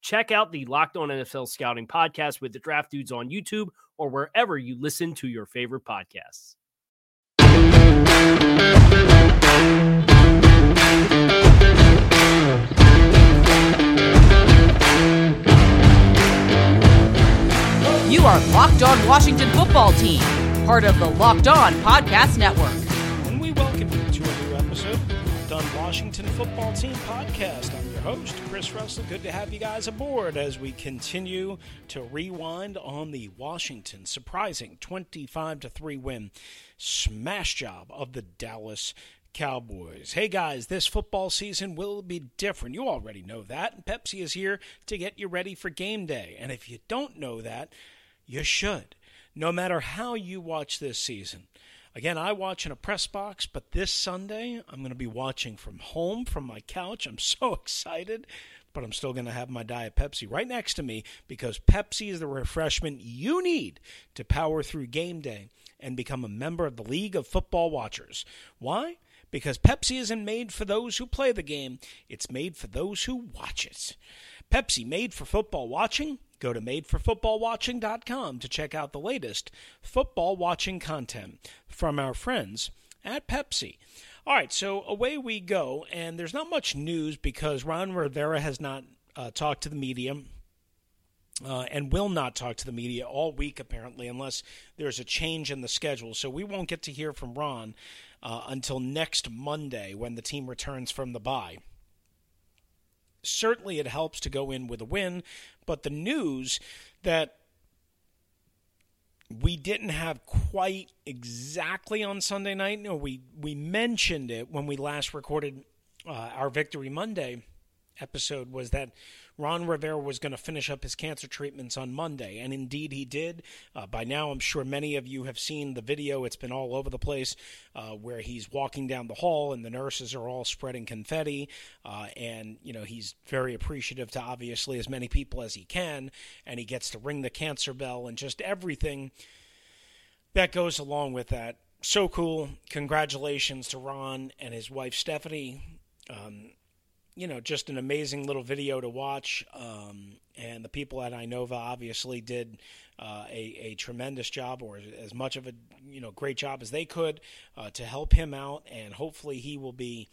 Check out the Locked On NFL Scouting podcast with the Draft Dudes on YouTube or wherever you listen to your favorite podcasts. You are Locked On Washington Football Team, part of the Locked On Podcast Network. And we welcome you to a new episode of the Locked On Washington Football Team podcast. I'm your host, Chris Russell. Good to have you guys aboard as we continue to rewind on the Washington surprising 25 to 3 win smash job of the Dallas Cowboys. Hey guys, this football season will be different. You already know that. Pepsi is here to get you ready for game day. And if you don't know that, you should. No matter how you watch this season. Again, I watch in a press box, but this Sunday I'm going to be watching from home from my couch. I'm so excited, but I'm still going to have my Diet Pepsi right next to me because Pepsi is the refreshment you need to power through game day and become a member of the League of Football Watchers. Why? Because Pepsi isn't made for those who play the game, it's made for those who watch it. Pepsi, made for football watching. Go to madeforfootballwatching.com to check out the latest football watching content from our friends at Pepsi. All right, so away we go, and there's not much news because Ron Rivera has not uh, talked to the media. Uh, and will not talk to the media all week, apparently, unless there's a change in the schedule. So we won't get to hear from Ron uh, until next Monday when the team returns from the bye. Certainly, it helps to go in with a win, but the news that we didn't have quite exactly on Sunday night. No, we we mentioned it when we last recorded uh, our Victory Monday episode. Was that Ron Rivera was going to finish up his cancer treatments on Monday, and indeed he did. Uh, by now, I'm sure many of you have seen the video. It's been all over the place uh, where he's walking down the hall and the nurses are all spreading confetti, uh, and you know he's very appreciative to obviously as many people as he can, and he gets to ring the cancer bell and just everything that goes along with that. So cool! Congratulations to Ron and his wife Stephanie. Um, you know, just an amazing little video to watch. Um, and the people at Inova obviously did uh, a, a tremendous job, or as much of a you know great job as they could, uh, to help him out. And hopefully, he will be.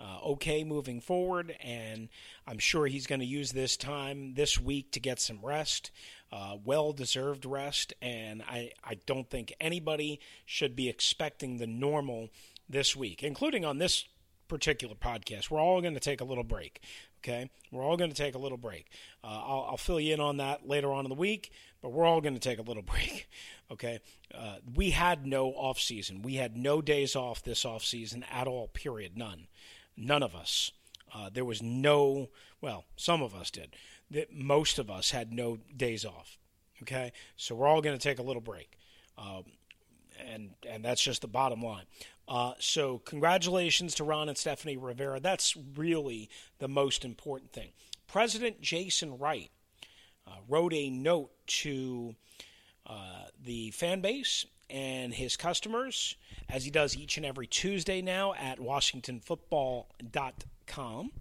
Uh, okay moving forward, and I'm sure he's going to use this time this week to get some rest, uh, well deserved rest. And I, I don't think anybody should be expecting the normal this week, including on this particular podcast. We're all going to take a little break. Okay, we're all going to take a little break. Uh, I'll, I'll, fill you in on that later on in the week, but we're all going to take a little break. Okay, uh, we had no off season. We had no days off this off season at all. Period. None. None of us. Uh, there was no. Well, some of us did. That most of us had no days off. Okay, so we're all going to take a little break. Um, and and that's just the bottom line. Uh, so congratulations to Ron and Stephanie Rivera. That's really the most important thing. President Jason Wright uh, wrote a note to uh, the fan base and his customers, as he does each and every Tuesday now at WashingtonFootball.com.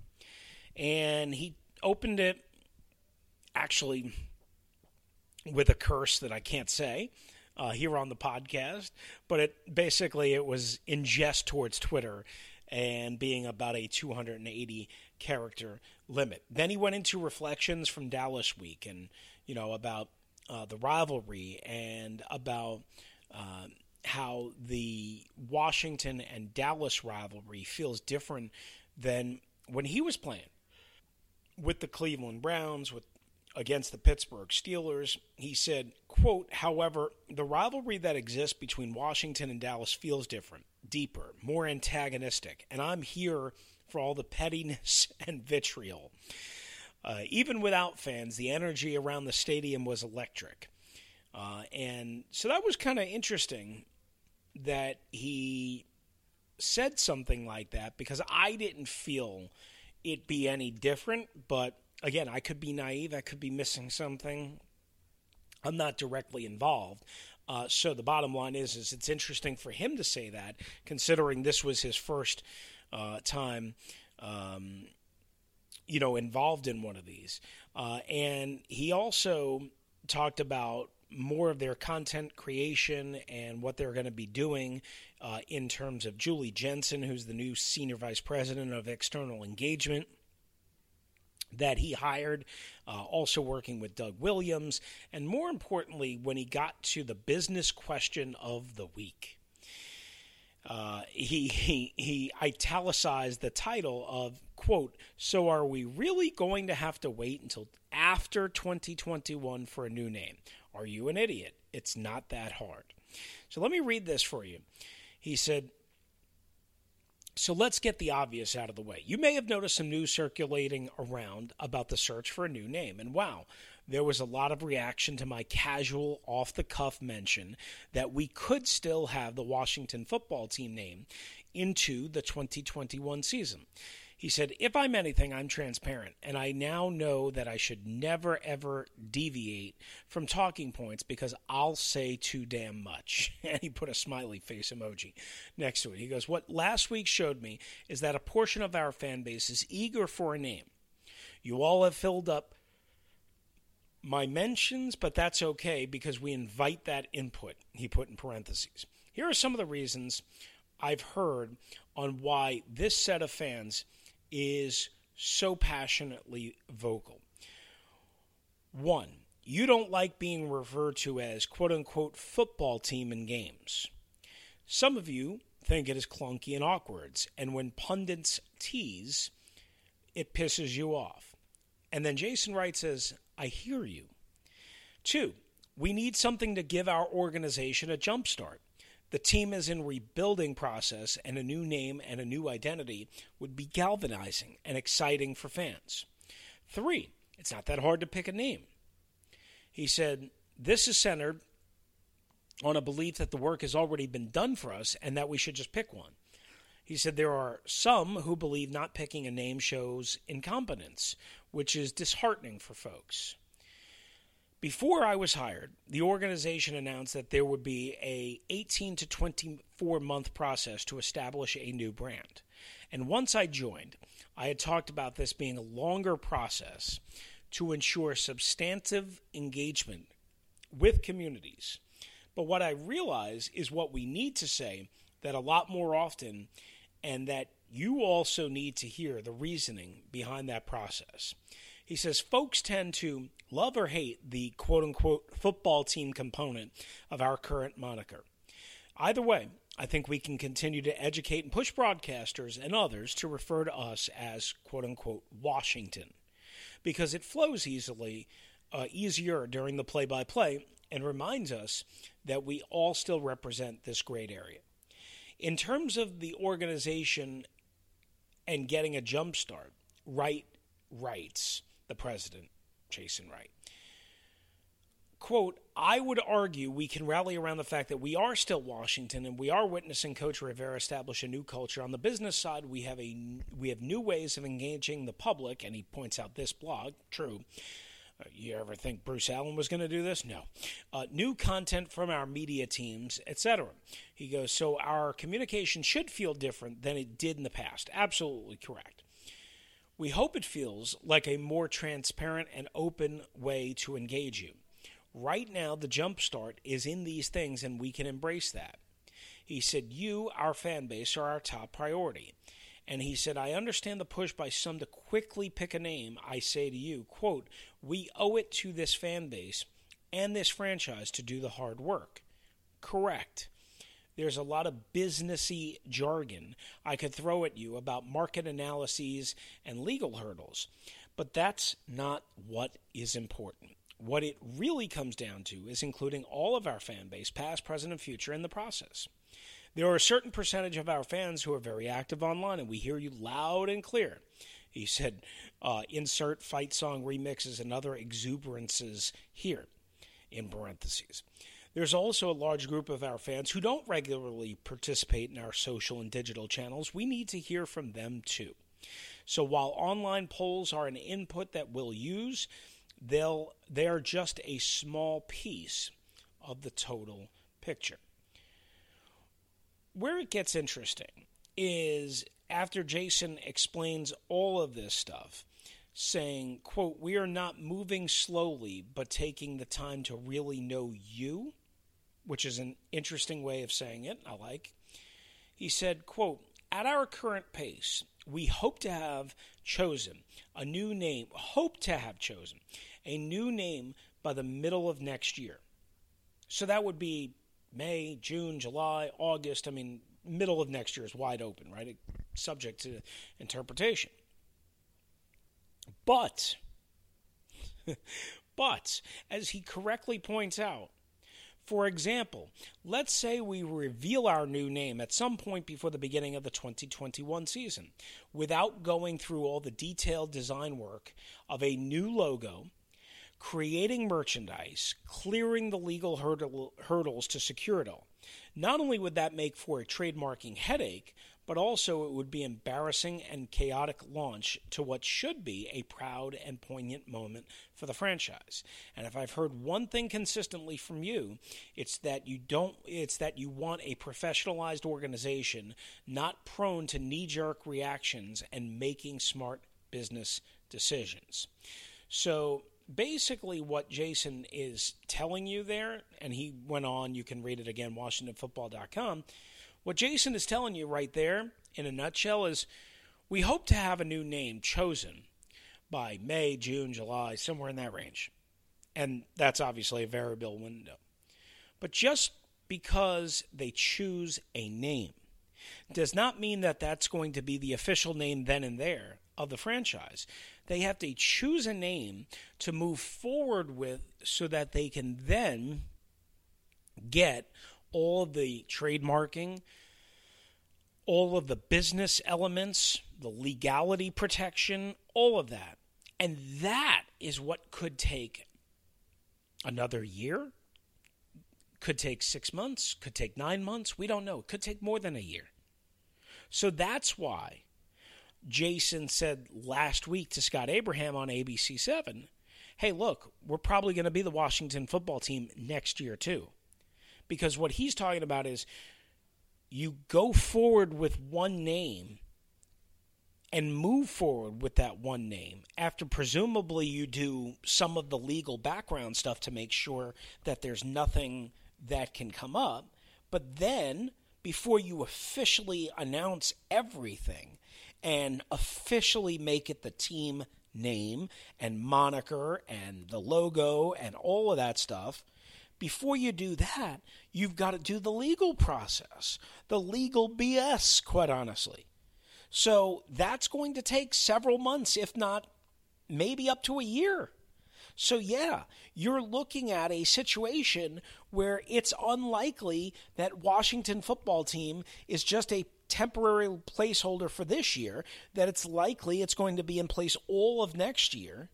And he opened it actually with a curse that I can't say uh, here on the podcast, but it basically it was in jest towards Twitter and being about a 280 character limit. Then he went into reflections from Dallas Week and you know about uh, the rivalry and about uh, how the Washington and Dallas rivalry feels different than when he was playing with the Cleveland Browns, with against the Pittsburgh Steelers. He said, quote, however, the rivalry that exists between Washington and Dallas feels different, deeper, more antagonistic, and I'm here for all the pettiness and vitriol. Uh, even without fans, the energy around the stadium was electric. Uh, and so that was kind of interesting that he said something like that because I didn't feel it be any different, but again, I could be naive. I could be missing something. I'm not directly involved. Uh, so the bottom line is, is it's interesting for him to say that, considering this was his first uh, time, um, you know, involved in one of these. Uh, and he also talked about more of their content creation and what they're going to be doing uh, in terms of Julie Jensen, who's the new senior vice president of external engagement that he hired, uh, also working with Doug Williams, and more importantly, when he got to the business question of the week. Uh, he, he he italicized the title of quote so are we really going to have to wait until after 2021 for a new name? Are you an idiot? It's not that hard. So let me read this for you. He said so let's get the obvious out of the way. You may have noticed some news circulating around about the search for a new name. And wow, there was a lot of reaction to my casual, off the cuff mention that we could still have the Washington football team name into the 2021 season. He said, If I'm anything, I'm transparent, and I now know that I should never ever deviate from talking points because I'll say too damn much. And he put a smiley face emoji next to it. He goes, What last week showed me is that a portion of our fan base is eager for a name. You all have filled up my mentions, but that's okay because we invite that input, he put in parentheses. Here are some of the reasons I've heard on why this set of fans is so passionately vocal. One, you don't like being referred to as quote unquote football team in games. Some of you think it is clunky and awkward, and when pundits tease, it pisses you off. And then Jason Wright says, I hear you. Two, we need something to give our organization a jump start. The team is in rebuilding process, and a new name and a new identity would be galvanizing and exciting for fans. Three, it's not that hard to pick a name. He said, This is centered on a belief that the work has already been done for us and that we should just pick one. He said there are some who believe not picking a name shows incompetence, which is disheartening for folks. Before I was hired, the organization announced that there would be a 18 to 24 month process to establish a new brand. And once I joined, I had talked about this being a longer process to ensure substantive engagement with communities. But what I realize is what we need to say that a lot more often, and that you also need to hear the reasoning behind that process. He says folks tend to love or hate the quote unquote football team component of our current moniker. Either way, I think we can continue to educate and push broadcasters and others to refer to us as quote unquote Washington because it flows easily, uh, easier during the play by play and reminds us that we all still represent this great area. In terms of the organization and getting a jump start, Wright writes the president, Jason Wright. Quote, I would argue we can rally around the fact that we are still Washington and we are witnessing Coach Rivera establish a new culture. On the business side, we have a we have new ways of engaging the public, and he points out this blog, true. Uh, you ever think Bruce Allen was going to do this? No. Uh, new content from our media teams, etc. He goes, so our communication should feel different than it did in the past. Absolutely correct. We hope it feels like a more transparent and open way to engage you. Right now, the jumpstart is in these things, and we can embrace that. He said, You, our fan base, are our top priority. And he said, I understand the push by some to quickly pick a name. I say to you, quote, we owe it to this fan base and this franchise to do the hard work. Correct. There's a lot of businessy jargon I could throw at you about market analyses and legal hurdles, but that's not what is important. What it really comes down to is including all of our fan base, past, present, and future, in the process. There are a certain percentage of our fans who are very active online, and we hear you loud and clear. He said, uh, insert fight song remixes and other exuberances here, in parentheses. There's also a large group of our fans who don't regularly participate in our social and digital channels. We need to hear from them too. So while online polls are an input that we'll use, they'll they are just a small piece of the total picture. Where it gets interesting is after Jason explains all of this stuff, saying, quote, we are not moving slowly, but taking the time to really know you which is an interesting way of saying it. I like. He said, quote, at our current pace, we hope to have chosen a new name, hope to have chosen a new name by the middle of next year. So that would be May, June, July, August. I mean, middle of next year is wide open, right? Subject to interpretation. But, but, as he correctly points out, for example, let's say we reveal our new name at some point before the beginning of the 2021 season without going through all the detailed design work of a new logo, creating merchandise, clearing the legal hurdle, hurdles to secure it all. Not only would that make for a trademarking headache, but also it would be embarrassing and chaotic launch to what should be a proud and poignant moment for the franchise. And if I've heard one thing consistently from you, it's that you don't it's that you want a professionalized organization not prone to knee-jerk reactions and making smart business decisions. So basically what Jason is telling you there and he went on you can read it again washingtonfootball.com what Jason is telling you right there, in a nutshell, is we hope to have a new name chosen by May, June, July, somewhere in that range. And that's obviously a variable window. But just because they choose a name does not mean that that's going to be the official name then and there of the franchise. They have to choose a name to move forward with so that they can then get all of the trademarking, all of the business elements, the legality protection, all of that. And that is what could take another year, could take six months, could take nine months. We don't know. It could take more than a year. So that's why Jason said last week to Scott Abraham on ABC7 hey, look, we're probably going to be the Washington football team next year, too because what he's talking about is you go forward with one name and move forward with that one name after presumably you do some of the legal background stuff to make sure that there's nothing that can come up. But then, before you officially announce everything and officially make it the team name and moniker and the logo and all of that stuff, before you do that, you've got to do the legal process, the legal BS, quite honestly. So that's going to take several months, if not maybe up to a year. So, yeah, you're looking at a situation where it's unlikely that Washington football team is just a temporary placeholder for this year, that it's likely it's going to be in place all of next year.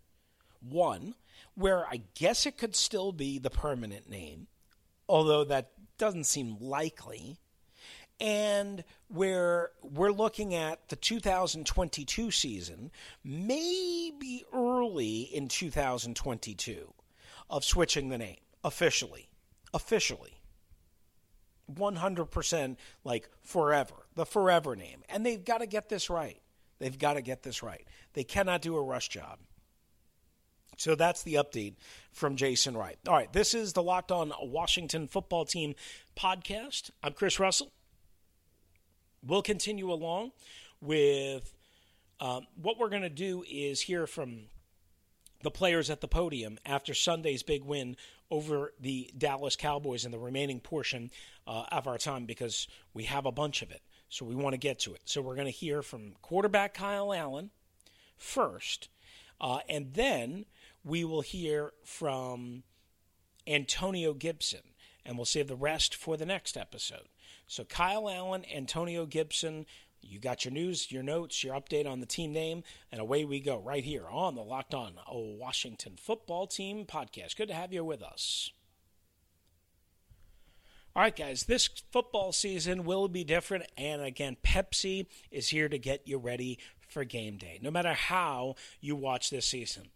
One where I guess it could still be the permanent name, although that doesn't seem likely, and where we're looking at the 2022 season, maybe early in 2022, of switching the name officially. Officially. 100% like forever, the forever name. And they've got to get this right. They've got to get this right. They cannot do a rush job. So that's the update from Jason Wright. All right, this is the Locked On Washington Football Team podcast. I'm Chris Russell. We'll continue along with um, what we're going to do is hear from the players at the podium after Sunday's big win over the Dallas Cowboys in the remaining portion uh, of our time because we have a bunch of it. So we want to get to it. So we're going to hear from quarterback Kyle Allen first, uh, and then we will hear from Antonio Gibson, and we'll save the rest for the next episode. So Kyle Allen, Antonio Gibson, you got your news, your notes, your update on the team name, and away we go right here on the Locked On Washington Football Team podcast. Good to have you with us. All right, guys, this football season will be different. And again, Pepsi is here to get you ready for game day, no matter how you watch this season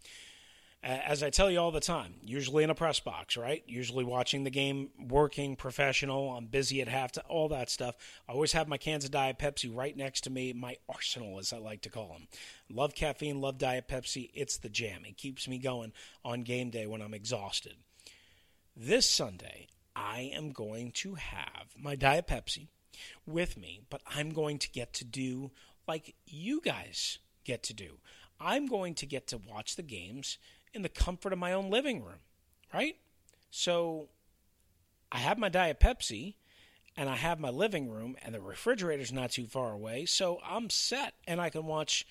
as I tell you all the time, usually in a press box, right? Usually watching the game, working, professional. I'm busy at halftime, all that stuff. I always have my cans of Diet Pepsi right next to me, my arsenal, as I like to call them. Love caffeine, love Diet Pepsi. It's the jam. It keeps me going on game day when I'm exhausted. This Sunday, I am going to have my Diet Pepsi with me, but I'm going to get to do like you guys get to do. I'm going to get to watch the games in the comfort of my own living room, right? So I have my Diet Pepsi and I have my living room and the refrigerator's not too far away, so I'm set and I can watch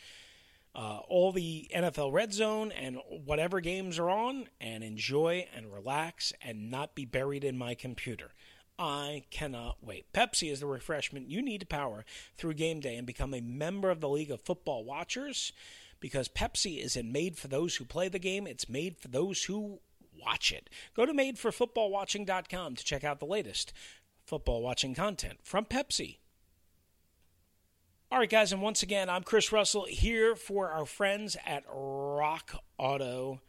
uh, all the NFL Red Zone and whatever games are on and enjoy and relax and not be buried in my computer. I cannot wait. Pepsi is the refreshment you need to power through game day and become a member of the League of Football Watchers because Pepsi isn't made for those who play the game, it's made for those who watch it. Go to madeforfootballwatching.com to check out the latest football watching content from Pepsi. All right, guys, and once again, I'm Chris Russell here for our friends at rockauto.com.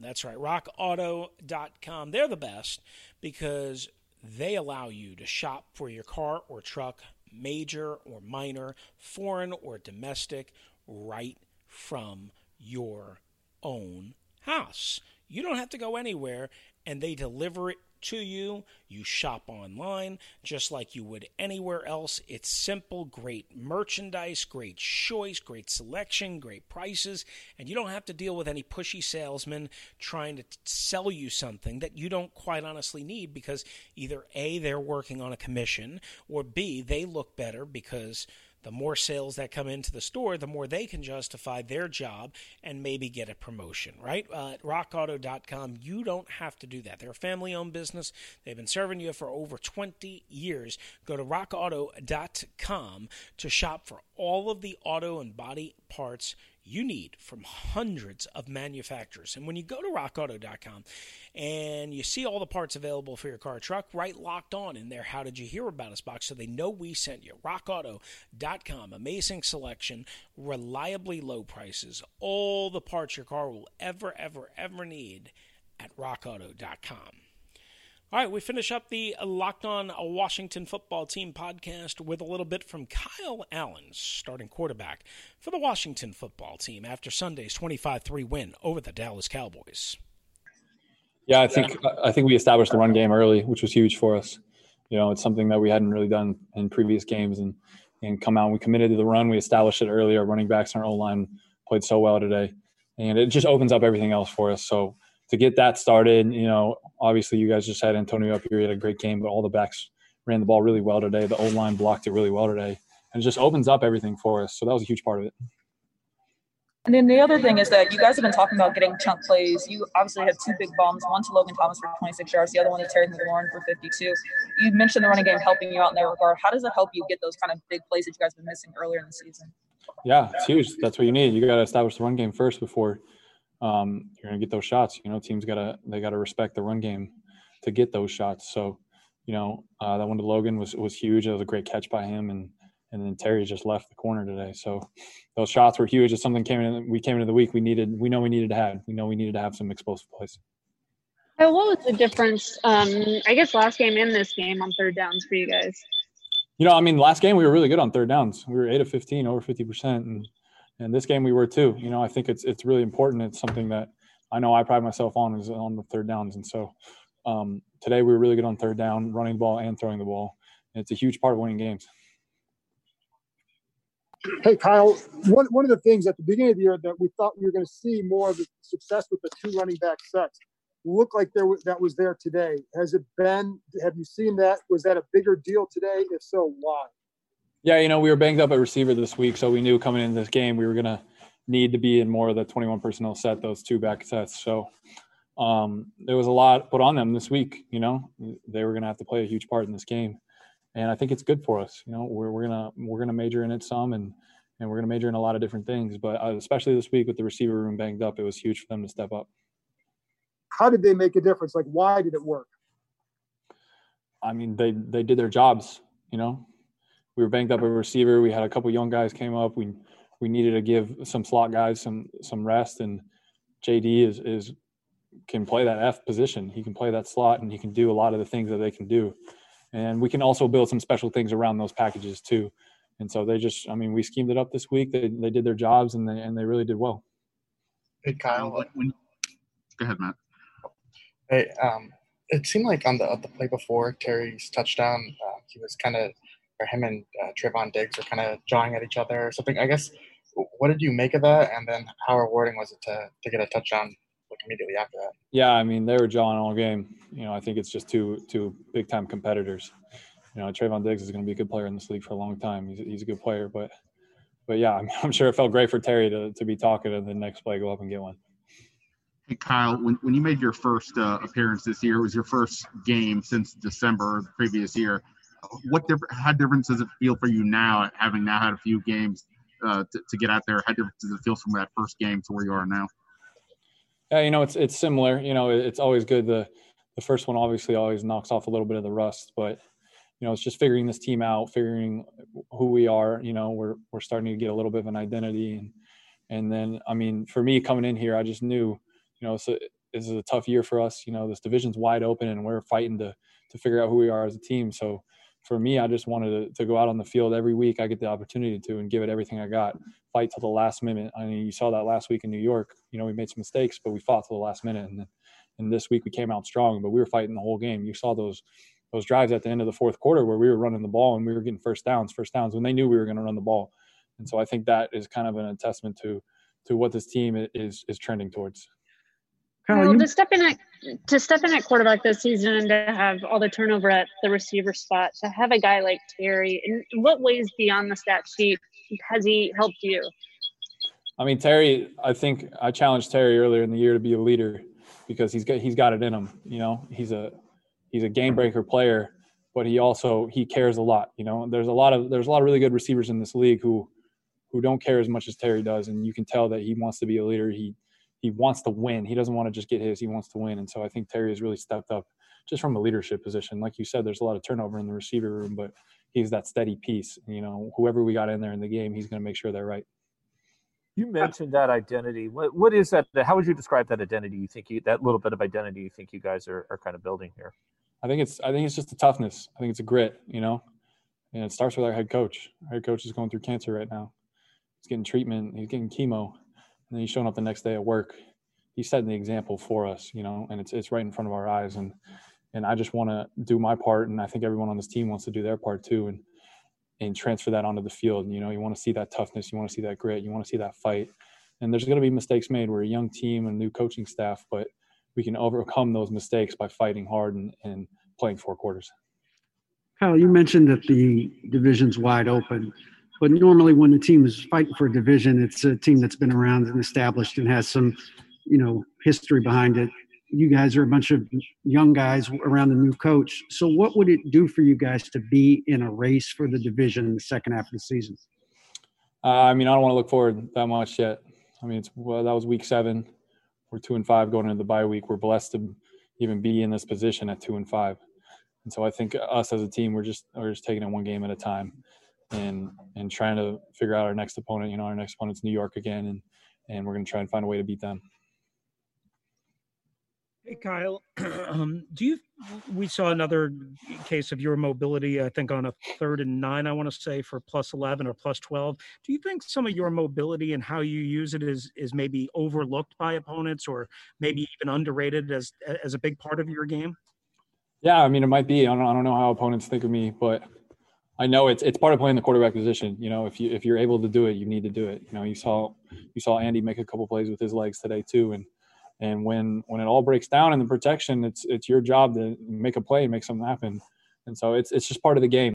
That's right, rockauto.com. They're the best because they allow you to shop for your car or truck, major or minor, foreign or domestic right from your own house. You don't have to go anywhere, and they deliver it to you. You shop online just like you would anywhere else. It's simple, great merchandise, great choice, great selection, great prices, and you don't have to deal with any pushy salesman trying to sell you something that you don't quite honestly need because either A, they're working on a commission, or B, they look better because the more sales that come into the store, the more they can justify their job and maybe get a promotion, right? Uh, at rockauto.com, you don't have to do that. They're a family owned business. They've been serving you for over 20 years. Go to rockauto.com to shop for all of the auto and body parts you need from hundreds of manufacturers. And when you go to rockauto.com and you see all the parts available for your car truck, right locked on in there, how did you hear about us box so they know we sent you. Rockauto.com, amazing selection, reliably low prices, all the parts your car will ever, ever, ever need at rockauto.com. All right, we finish up the Locked On Washington Football Team podcast with a little bit from Kyle Allen, starting quarterback for the Washington Football Team after Sunday's 25-3 win over the Dallas Cowboys. Yeah, I think I think we established the run game early, which was huge for us. You know, it's something that we hadn't really done in previous games, and and come out. We committed to the run. We established it early. Our running backs and our O line played so well today, and it just opens up everything else for us. So to get that started, you know, obviously you guys just had Antonio up here. He had a great game, but all the backs ran the ball really well today. The O line blocked it really well today, and it just opens up everything for us. So that was a huge part of it. And then the other thing is that you guys have been talking about getting chunk plays. You obviously had two big bombs, one to Logan Thomas for 26 yards, the other one to Terry McLaurin for 52. You mentioned the running game helping you out in that regard. How does it help you get those kind of big plays that you guys have been missing earlier in the season? Yeah, it's huge. That's what you need. You got to establish the run game first before um, you're gonna get those shots. You know, teams gotta they gotta respect the run game to get those shots. So, you know, uh, that one to Logan was was huge. It was a great catch by him, and and then Terry just left the corner today. So those shots were huge. It's something came in. We came into the week. We needed. We know we needed to have. We know we needed to have some explosive plays. what was the difference? Um, I guess last game and this game on third downs for you guys. You know, I mean, last game we were really good on third downs. We were eight of fifteen, over fifty percent, and and this game we were too. You know, I think it's it's really important. It's something that I know I pride myself on is on the third downs, and so um, today we were really good on third down, running the ball and throwing the ball. And it's a huge part of winning games. Hey, Kyle, one, one of the things at the beginning of the year that we thought we were going to see more of the success with the two running back sets looked like there was, that was there today. Has it been, have you seen that? Was that a bigger deal today? If so, why? Yeah, you know, we were banged up at receiver this week, so we knew coming into this game we were going to need to be in more of the 21 personnel set, those two back sets. So um, there was a lot put on them this week. You know, they were going to have to play a huge part in this game and I think it's good for us. You know, we're we're gonna we're gonna major in it some, and and we're gonna major in a lot of different things. But uh, especially this week with the receiver room banged up, it was huge for them to step up. How did they make a difference? Like, why did it work? I mean, they they did their jobs. You know, we were banged up a receiver. We had a couple young guys came up. We we needed to give some slot guys some some rest, and JD is is can play that F position. He can play that slot, and he can do a lot of the things that they can do and we can also build some special things around those packages too. And so they just, I mean, we schemed it up this week. They they did their jobs and they and they really did well. Hey Kyle, when, when, go ahead, Matt. Hey, um, it seemed like on the the play before Terry's touchdown, uh, he was kind of, or him and uh, Trevon Diggs were kind of jawing at each other or something. I guess, what did you make of that? And then how rewarding was it to to get a touchdown like immediately after that. Yeah, I mean they were jawing all game. You know, I think it's just two two big time competitors. You know, Trevon Diggs is going to be a good player in this league for a long time. He's, he's a good player, but but yeah, I'm, I'm sure it felt great for Terry to to be talking and the next play go up and get one. Hey Kyle, when, when you made your first uh, appearance this year, it was your first game since December of the previous year. What different? How different does it feel for you now, having now had a few games uh, to, to get out there? How different does it feel from that first game to where you are now? Yeah, you know, it's it's similar. You know, it's always good. The the first one obviously always knocks off a little bit of the rust, but you know, it's just figuring this team out, figuring who we are. You know, we're we're starting to get a little bit of an identity, and and then I mean, for me coming in here, I just knew, you know, so this is a tough year for us. You know, this division's wide open, and we're fighting to to figure out who we are as a team. So for me, I just wanted to, to, go out on the field every week. I get the opportunity to and give it everything I got. Fight till the last minute. I mean, you saw that last week in New York. You know, we made some mistakes, but we fought till the last minute. And then, and this week we came out strong, but we were fighting the whole game. You saw those those drives at the end of the fourth quarter where we were running the ball and we were getting first downs, first downs when they knew we were going to run the ball. And so I think that is kind of an testament to to what this team is is trending towards. Well, you... to step in at to step in at quarterback this season and to have all the turnover at the receiver spot, to have a guy like Terry, in what ways beyond the stat sheet has he helped you? I mean, Terry, I think I challenged Terry earlier in the year to be a leader because he's got he's got it in him. You know, he's a he's a game breaker player, but he also he cares a lot. You know, there's a lot of there's a lot of really good receivers in this league who who don't care as much as Terry does, and you can tell that he wants to be a leader. He he wants to win. He doesn't want to just get his. He wants to win. And so I think Terry has really stepped up just from a leadership position. Like you said, there's a lot of turnover in the receiver room, but he's that steady piece. You know, whoever we got in there in the game, he's going to make sure they're right. You uh, mentioned that identity. What what is that? How would you describe that identity? You think you that little bit of identity you think you guys are, are kind of building here? I think it's I think it's just a toughness. I think it's a grit. You know, and it starts with our head coach. Our head coach is going through cancer right now. He's getting treatment. He's getting chemo and he's showing up the next day at work. He's setting the example for us, you know, and it's it's right in front of our eyes. And and I just want to do my part, and I think everyone on this team wants to do their part too, and and transfer that onto the field. And, you know, you want to see that toughness, you want to see that grit, you want to see that fight. And there's going to be mistakes made. We're a young team and new coaching staff, but we can overcome those mistakes by fighting hard and, and playing four quarters. Kyle, you mentioned that the division's wide open. But normally, when the team is fighting for a division, it's a team that's been around and established and has some, you know, history behind it. You guys are a bunch of young guys around the new coach. So, what would it do for you guys to be in a race for the division in the second half of the season? Uh, I mean, I don't want to look forward that much yet. I mean, it's well, that was week seven. We're two and five going into the bye week. We're blessed to even be in this position at two and five. And so I think us as a team, we're just we're just taking it one game at a time and and trying to figure out our next opponent. You know, our next opponent's New York again, and and we're going to try and find a way to beat them. Hey Kyle, um, do you? We saw another case of your mobility. I think on a third and nine, I want to say for plus eleven or plus twelve. Do you think some of your mobility and how you use it is is maybe overlooked by opponents, or maybe even underrated as as a big part of your game? Yeah, I mean it might be. I don't, I don't know how opponents think of me, but I know it's it's part of playing the quarterback position. You know, if you if you're able to do it, you need to do it. You know, you saw you saw Andy make a couple plays with his legs today too, and and when when it all breaks down in the protection, it's it's your job to make a play, and make something happen. And so it's it's just part of the game.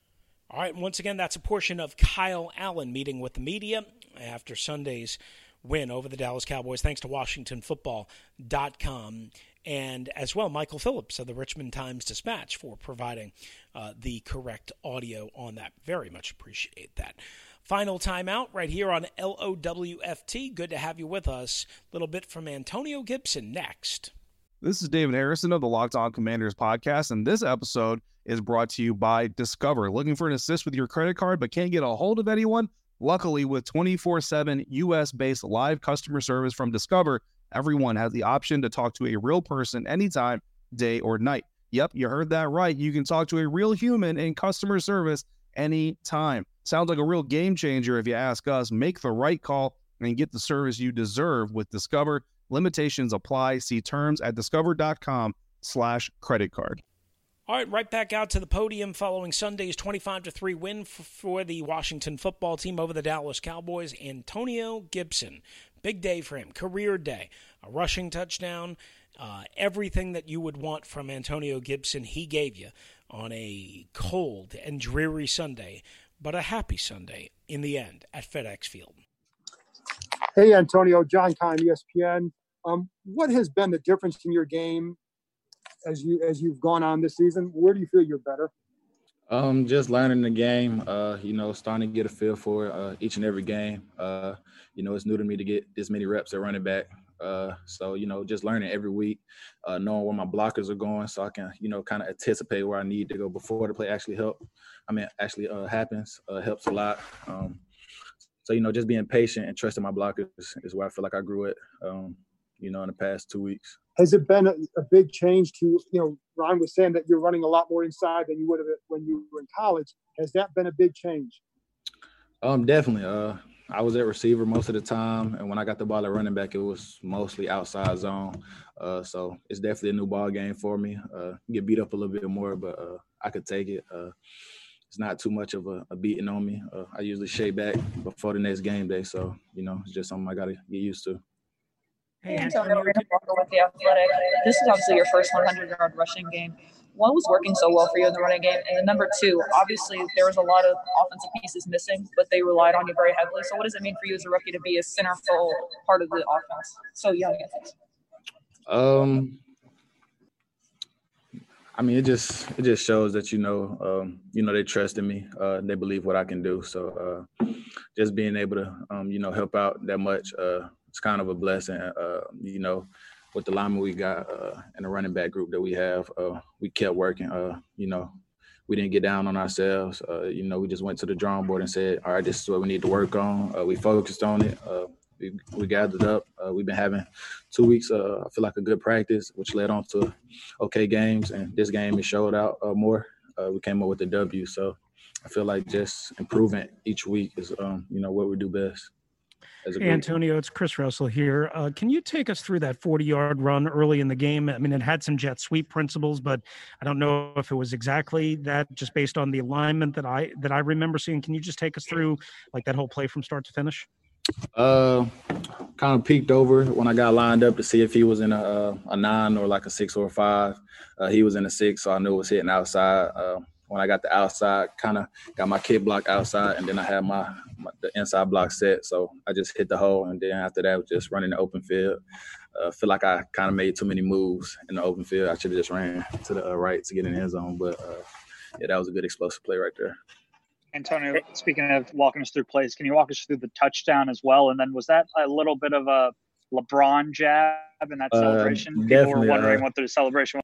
All right. Once again, that's a portion of Kyle Allen meeting with the media after Sunday's win over the Dallas Cowboys, thanks to WashingtonFootball.com. And as well, Michael Phillips of the Richmond Times Dispatch for providing uh, the correct audio on that. Very much appreciate that. Final timeout right here on LOWFT. Good to have you with us. A little bit from Antonio Gibson next. This is David Harrison of the Locked On Commanders podcast, and this episode is brought to you by Discover. Looking for an assist with your credit card but can't get a hold of anyone? Luckily, with 24 7 US based live customer service from Discover, everyone has the option to talk to a real person anytime, day or night. Yep, you heard that right. You can talk to a real human in customer service anytime. Sounds like a real game changer if you ask us. Make the right call and get the service you deserve with Discover. Limitations apply. See terms at discover.com slash credit card. All right, right back out to the podium following Sunday's 25 3 win for the Washington football team over the Dallas Cowboys. Antonio Gibson. Big day for him, career day. A rushing touchdown, uh, everything that you would want from Antonio Gibson, he gave you on a cold and dreary Sunday but a happy Sunday in the end at FedEx Field. Hey, Antonio, John Keim, ESPN. Um, what has been the difference in your game as you as you've gone on this season? Where do you feel you're better? Um, just learning the game. Uh, you know, starting to get a feel for uh, each and every game. Uh, you know, it's new to me to get this many reps at running back. Uh, so you know, just learning every week, uh, knowing where my blockers are going, so I can you know kind of anticipate where I need to go before the play actually help. I mean, actually uh, happens uh, helps a lot. Um, so you know, just being patient and trusting my blockers is where I feel like I grew it. Um, you know, in the past two weeks. Has it been a, a, big change to you know? Ron was saying that you're running a lot more inside than you would have when you were in college. Has that been a big change? Um, definitely. Uh, I was at receiver most of the time, and when I got the ball at running back, it was mostly outside zone. Uh, so it's definitely a new ball game for me. Uh, get beat up a little bit more, but uh, I could take it. Uh, it's not too much of a, a beating on me. Uh, I usually shake back before the next game day, so you know it's just something I got to get used to. Hey, Antonio, with the Athletic. This is obviously your first 100-yard rushing game what was working so well for you in the running game? And then number two, obviously there was a lot of offensive pieces missing, but they relied on you very heavily. So what does it mean for you as a rookie to be a centerfold part of the offense? So young, Um, I mean, it just it just shows that you know, um, you know, they trust in me. Uh, they believe what I can do. So uh, just being able to, um, you know, help out that much, uh, it's kind of a blessing. Uh, you know, with the lineman we got uh, and the running back group that we have, uh, we kept working. Uh, you know, we didn't get down on ourselves. Uh, you know, we just went to the drawing board and said, "All right, this is what we need to work on." Uh, we focused on it. We, we gathered up. we've been having two weeks. I feel like a good practice, which led on to okay games, and this game it showed out more. we came up with the W, so I feel like just improving each week is, um, you know, what we do best. Hey, Antonio, it's Chris Russell here. Uh, can you take us through that 40 yard run early in the game? I mean, it had some jet sweep principles, but I don't know if it was exactly that just based on the alignment that I that I remember seeing. Can you just take us through like that whole play from start to finish? Uh, kind of peeked over when I got lined up to see if he was in a a nine or like a six or a five. Uh, he was in a six, so I knew it was hitting outside. Uh, when I got the outside, kind of got my kid block outside, and then I had my, my, the inside block set. So I just hit the hole, and then after that, was just running the open field. Uh, feel like I kind of made too many moves in the open field. I should have just ran to the uh, right to get in the end zone, but uh, yeah, that was a good explosive play right there. Antonio, speaking of walking us through plays, can you walk us through the touchdown as well? And then was that a little bit of a LeBron jab in that uh, celebration? People were wondering uh, what the celebration was.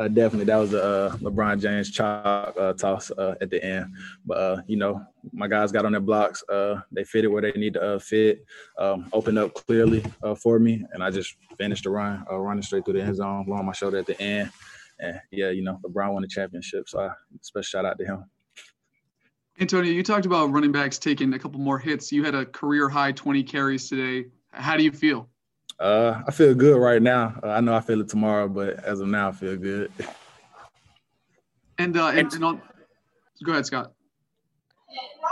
Uh, definitely that was a uh, LeBron James chalk uh, toss uh, at the end. But uh, you know, my guys got on their blocks. Uh, they fitted where they need to fit, um, opened up clearly for me, and I just finished the run, running straight through the end zone, blowing my shoulder at the end. And yeah, you know, LeBron won the championship, so I special shout out to him. Antonio, you talked about running backs taking a couple more hits. You had a career high 20 carries today. How do you feel? Uh, I feel good right now. Uh, I know I feel it tomorrow, but as of now, I feel good. And uh, and, and on, go ahead, Scott.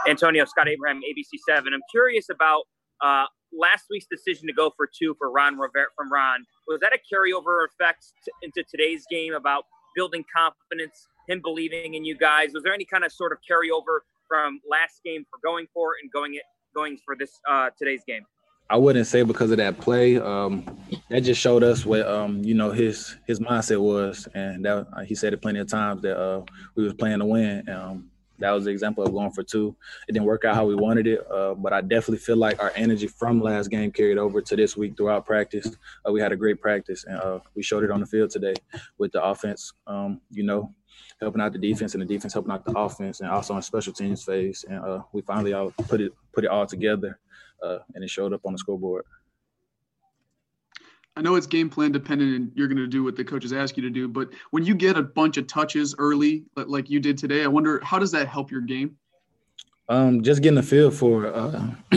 Antonio Scott Abraham, ABC Seven. I'm curious about uh, last week's decision to go for two for Ron Rivera from Ron. Was that a carryover effect to, into today's game about building confidence, him believing in you guys? Was there any kind of sort of carryover from last game for going for it and going it going for this uh, today's game? I wouldn't say because of that play. Um, that just showed us what um, you know his his mindset was, and that he said it plenty of times that uh, we was playing to win. Um, that was the example of going for two. It didn't work out how we wanted it, uh, but I definitely feel like our energy from last game carried over to this week throughout practice. Uh, we had a great practice, and uh, we showed it on the field today with the offense. Um, you know, helping out the defense, and the defense helping out the offense, and also on special teams phase. And uh, we finally all put it put it all together uh, and it showed up on the scoreboard. I know it's game plan dependent and you're going to do what the coaches ask you to do, but when you get a bunch of touches early, like you did today, I wonder how does that help your game? Um, just getting a feel for, uh,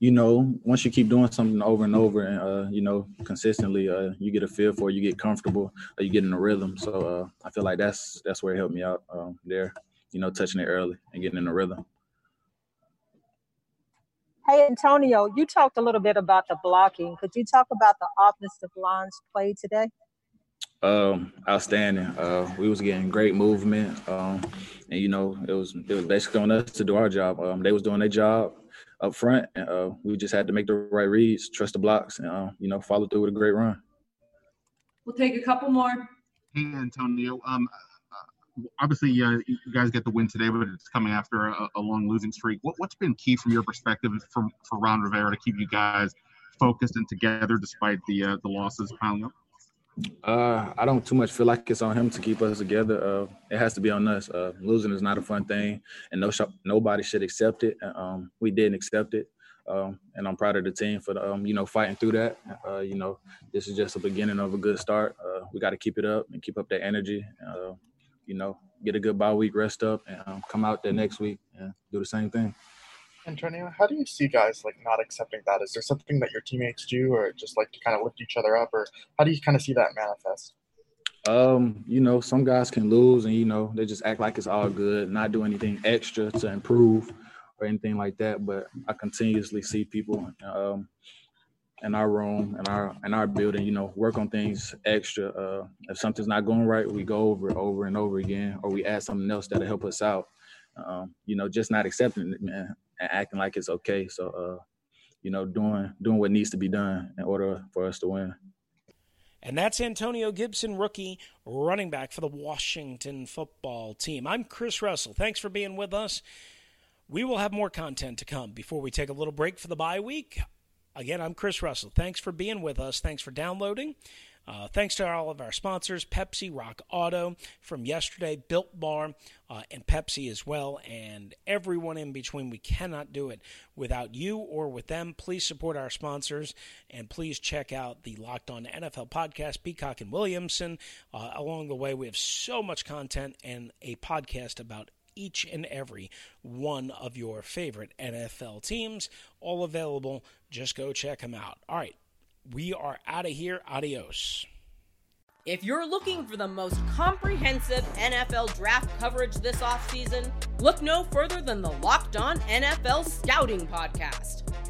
you know, once you keep doing something over and over and, uh, you know, consistently, uh, you get a feel for it, you get comfortable, uh, you get in a rhythm. So uh, I feel like that's, that's where it helped me out um, there, you know, touching it early and getting in a rhythm. Hey, Antonio, you talked a little bit about the blocking. Could you talk about the offensive line's play today? Um, outstanding. Uh, we was getting great movement, um, and you know it was it was basically on us to do our job. Um, they was doing their job up front, and uh, we just had to make the right reads, trust the blocks, and uh, you know follow through with a great run. We'll take a couple more. Hey, Antonio. Um, obviously uh, you guys get the win today, but it's coming after a, a long losing streak. What, has been key from your perspective for, for Ron Rivera to keep you guys focused and together despite the uh, the losses piling up? Uh, I don't too much feel like it's on him to keep us together. Uh, it has to be on us. Uh, losing is not a fun thing, and no sh- nobody should accept it. Um, we didn't accept it, um, and I'm proud of the team for the, um, you know fighting through that. Uh, you know, this is just the beginning of a good start. Uh, we got to keep it up and keep up that energy. Uh, you know, get a good bye week, rest up, and um, come out there next week and do the same thing. Antonio, how do you see guys like not accepting that? Is there something that your teammates do, or just like to kind of lift each other up, or how do you kind of see that manifest? Um, you know, some guys can lose, and you know they just act like it's all good, not do anything extra to improve or anything like that. But I continuously see people um, in our room in our in our building, you know, work on things extra. Uh, if something's not going right, we go over it over and over again, or we add something else that'll help us out. Um, you know, just not accepting it, man, and acting like it's okay. So, uh, you know, doing doing what needs to be done in order for us to win. And that's Antonio Gibson, rookie running back for the Washington football team. I'm Chris Russell. Thanks for being with us. We will have more content to come before we take a little break for the bye week. Again, I'm Chris Russell. Thanks for being with us. Thanks for downloading. Uh, thanks to all of our sponsors Pepsi, Rock Auto from yesterday, Built Bar, uh, and Pepsi as well, and everyone in between. We cannot do it without you or with them. Please support our sponsors and please check out the Locked On NFL podcast, Peacock and Williamson. Uh, along the way, we have so much content and a podcast about each and every one of your favorite NFL teams. All available. Just go check them out. All right. We are out of here. Adios. If you're looking for the most comprehensive NFL draft coverage this offseason, look no further than the Locked On NFL Scouting Podcast.